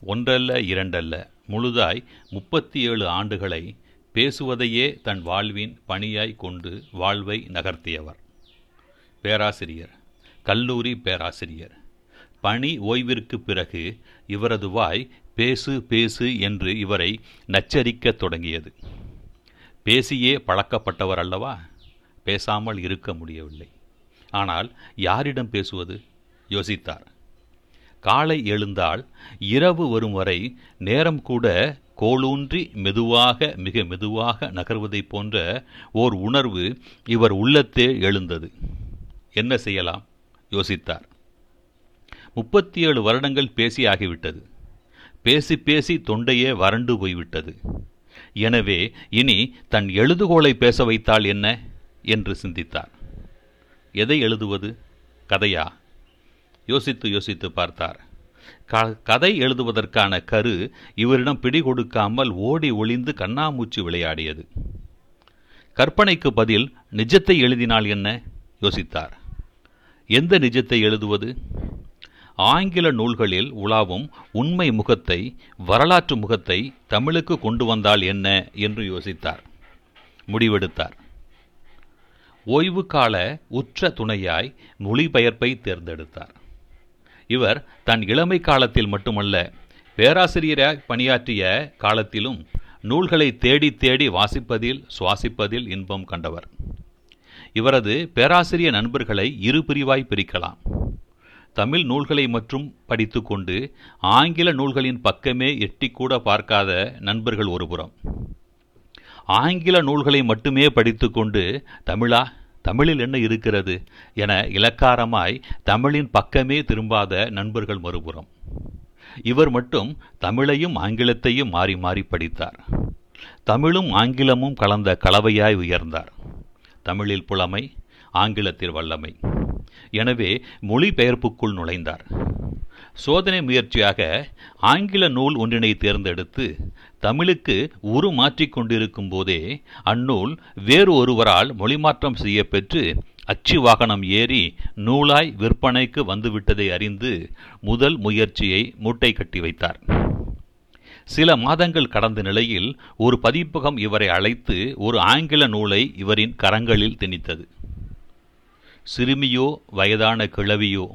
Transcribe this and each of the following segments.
ஒன்றல்ல இரண்டல்ல. முழுதாய் முப்பத்தி ஏழு ஆண்டுகளை பேசுவதையே தன் வாழ்வின் பணியாய் கொண்டு வாழ்வை நகர்த்தியவர். பேராசிரியர். கல்லூரி பேராசிரியர். பணி ஓய்விற்கு பிறகு இவரது வாய் பேசு பேசு என்று இவரை நச்சரிக்கத் தொடங்கியது. பேசியே பழக்கப்பட்டவர் அல்லவா? பேசாமல் இருக்க முடியவில்லை. ஆனால் யாரிடம் பேசுவது? யோசித்தார். காலை எழுந்தால் இரவு வரும் வரை நேரம் கூட கோளூன்றி மெதுவாக மிக மெதுவாக நகர்வதைப் போன்ற ஓர் உணர்வு இவர் உள்ளத்தே எழுந்தது. என்ன செய்யலாம்? யோசித்தார். முப்பத்தி ஏழு வருடங்கள் பேசி ஆகிவிட்டது. பேசி பேசி தொண்டையே வறண்டு போய்விட்டது. எனவே இனி தன் எழுதுகோலை பேச வைத்தால் என்ன? என்று சிந்தித்தார். எதை எழுதுவது? கதையா? யோசித்து யோசித்து பார்த்தார். க கதை எழுதுவதற்கான கரு இவரிடம் பிடி கொடுக்காமல் ஓடி ஒளிந்து கண்ணாமூச்சி விளையாடியது. கற்பனைக்கு பதில் நிஜத்தை எழுதினால் என்ன? யோசித்தார். எந்த நிஜத்தை எழுதுவது? ஆங்கில நூல்களில் உலாவும் உண்மை முகத்தை வரலாற்று முகத்தை தமிழுக்கு கொண்டு வந்தால் என்ன? என்று யோசித்தார். முடிவெடுத்தார். ஓய்வு கால உற்ற துணையாய் மொழிபெயர்ப்பை தேர்ந்தெடுத்தார். இவர் தன் இளமை காலத்தில் மட்டுமல்ல பேராசிரியராய் பணியாற்றிய காலத்திலும் நூல்களை தேடி தேடி வாசிப்பதில் சுவாசிப்பதில் இன்பம் கண்டவர். இவரது பேராசிரிய நண்பர்களை இரு பிரிவாய் பிரிக்கலாம். தமிழ் நூல்களை மட்டும் படித்துக்கொண்டு ஆங்கில நூல்களின் பக்கமே எட்டிக்கூட பார்க்காத நண்பர்கள் ஒருபுறம். ஆங்கில நூல்களை மட்டுமே படித்துக்கொண்டு தமிழா தமிழில் என்ன இருக்கிறது என இலக்காரமாய் தமிழின் பக்கமே திரும்பாத நண்பர்கள் மறுபுறம். இவர் மட்டும் தமிழையும் ஆங்கிலத்தையும் மாறி மாறி படித்தார். தமிழும் ஆங்கிலமும் கலந்த கலவையாய் உயர்ந்தார். தமிழில் புலமை ஆங்கிலத்தில் வல்லமை. எனவே மொழிபெயர்ப்புக்குள் நுழைந்தார். சோதனை முயற்சியாக ஆங்கில நூல் ஒன்றினை தேர்ந்தெடுத்து தமிழுக்கு உரு மாற்றிக்கொண்டிருக்கும் போதே அந்நூல் வேறு ஒருவரால் மொழிமாற்றம் செய்யப்பெற்று அச்சு வாகனம் ஏறி நூலாய் விற்பனைக்கு வந்துவிட்டதை அறிந்து முதல் முயற்சியை மூட்டை கட்டி வைத்தார். சில மாதங்கள் கடந்த நிலையில் ஒரு பதிப்பகம் இவரை அழைத்து ஒரு ஆங்கில நூலை இவரின் கரங்களில் திணித்தது. சிறுமியோ வயதான கிழவியோ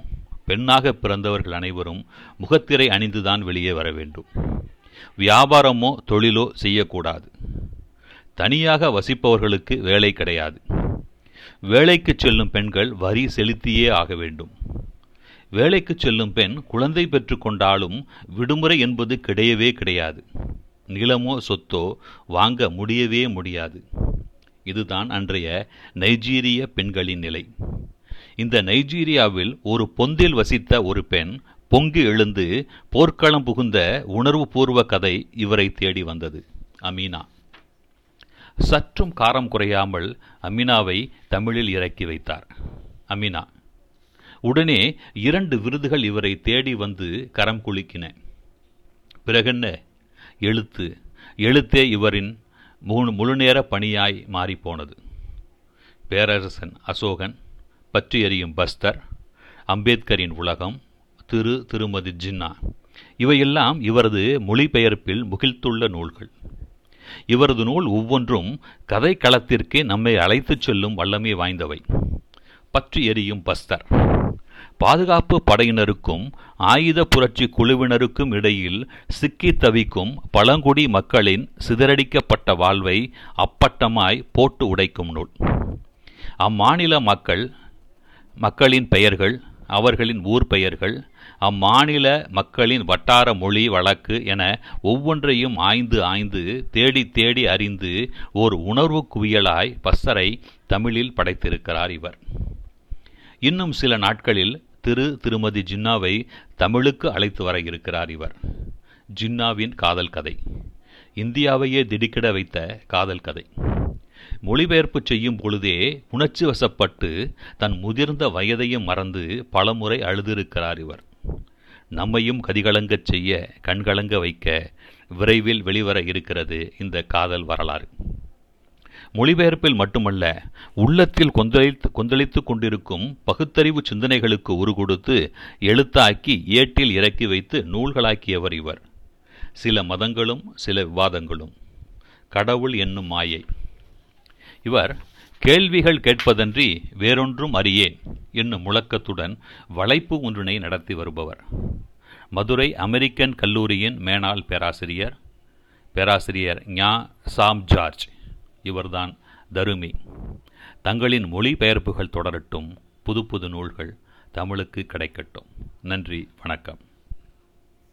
பெண்ணாக பிறந்தவர்கள் அனைவரும் முகத்திரை அணிந்துதான் வெளியே வர வேண்டும். வியாபாரமோ தொழிலோ செய்யக்கூடாது. தனியாக வசிப்பவர்களுக்கு வேலை கிடையாது. வேலைக்கு செல்லும் பெண்கள் வரி செலுத்தியே ஆக வேண்டும். வேலைக்கு செல்லும் பெண் குழந்தை பெற்று கொண்டாலும் விடுமுறை என்பது கிடையவே கிடையாது. நிலமோ சொத்தோ வாங்க முடியவே முடியாது. இதுதான் அன்றைய நைஜீரிய பெண்களின் நிலை. இந்த நைஜீரியாவில் ஒரு பொந்தில் வசித்த ஒரு பெண் பொங்கி எழுந்து போர்க்களம் புகுந்த உணர்வுபூர்வ கதை இவரை தேடி வந்தது. அமீனா. சற்றும் காரம் குறையாமல் அமீனாவை தமிழில் இறக்கி வைத்தார். அமீனா. உடனே இரண்டு விருதுகள் இவரை தேடி வந்து கரம் குலுக்கின. பிறகென்ன? எழுத்து. எழுத்தே இவரின் முழு முழுநேர பணியாய் மாறிப்போனது. பேரரசன் அசோகன். பற்றி எறியும் பஸ்தர் அம்பேத்கரின் உலகம் திரு திருமதி ஜின்னா. இவையெல்லாம் இவரது மொழிபெயர்ப்பில் முகிழ்த்துள்ள நூல்கள். இவரது நூல் ஒவ்வொன்றும் கதை களத்திற்கே நம்மை அழைத்துச் செல்லும் வல்லமை வாய்ந்தவை. பற்றி எரியும் பஸ்தர். பாதுகாப்பு படையினருக்கும் ஆயுத புரட்சி குழுவினருக்கும் இடையில் சிக்கி தவிக்கும் பழங்குடி மக்களின் சிதறடிக்கப்பட்ட வாழ்வை அப்பட்டமாய் போட்டு உடைக்கும் நூல். அம்மாநில மக்கள் மக்களின் பெயர்கள் அவர்களின் ஊர் பெயர்கள் அம்மாநில மக்களின் வட்டார மொழி வழக்கு என ஒவ்வொன்றையும் ஆய்ந்து ஆய்ந்து தேடி தேடி அறிந்து ஓர் உணர்வு குவியலாய் பஸ்ஸரை தமிழில் படைத்திருக்கிறார் இவர். இன்னும் சில நாட்களில் திரு திருமதி ஜின்னாவை தமிழுக்கு அழைத்து வர இருக்கிறார் இவர். ஜின்னாவின் காதல் கதை. இந்தியாவையே திடுக்கிட வைத்த காதல் கதை. மொழிபெயர்ப்பு செய்யும் பொழுதே உணர்ச்சி வசப்பட்டு தன் முதிர்ந்த வயதையும் மறந்து பலமுறை அழுதிருக்கிறார் இவர். நம்மையும் கதிகலங்கச் செய்ய கண்கலங்க வைக்க விரைவில் வெளிவர இருக்கிறது இந்த காதல் வரலாறு. மொழிபெயர்ப்பில் மட்டுமல்ல உள்ளத்தில் கொந்தளித்து கொந்தளித்து கொண்டிருக்கும் பகுத்தறிவு சிந்தனைகளுக்கு உரு கொடுத்து எழுத்தாக்கி ஏட்டில் இறக்கி வைத்து நூல்களாக்கியவர் இவர். சில மதங்களும் சில விவாதங்களும். கடவுள் என்னும் மாயை. இவர் கேள்விகள் கேட்பதன்றி வேறொன்றும் அறியேன் என்னும் முழக்கத்துடன் வளைப்பு ஒன்றினை நடத்தி வருபவர். மதுரை அமெரிக்கன் கல்லூரியின் மேனாள் பேராசிரியர் பேராசிரியர் ஞா. Sam George. இவர்தான் தருமி. தங்களின் மொழிபெயர்ப்புகள் தொடரட்டும் புது புது நூல்கள் தமிழுக்கு கிடைக்கட்டும். நன்றி வணக்கம்.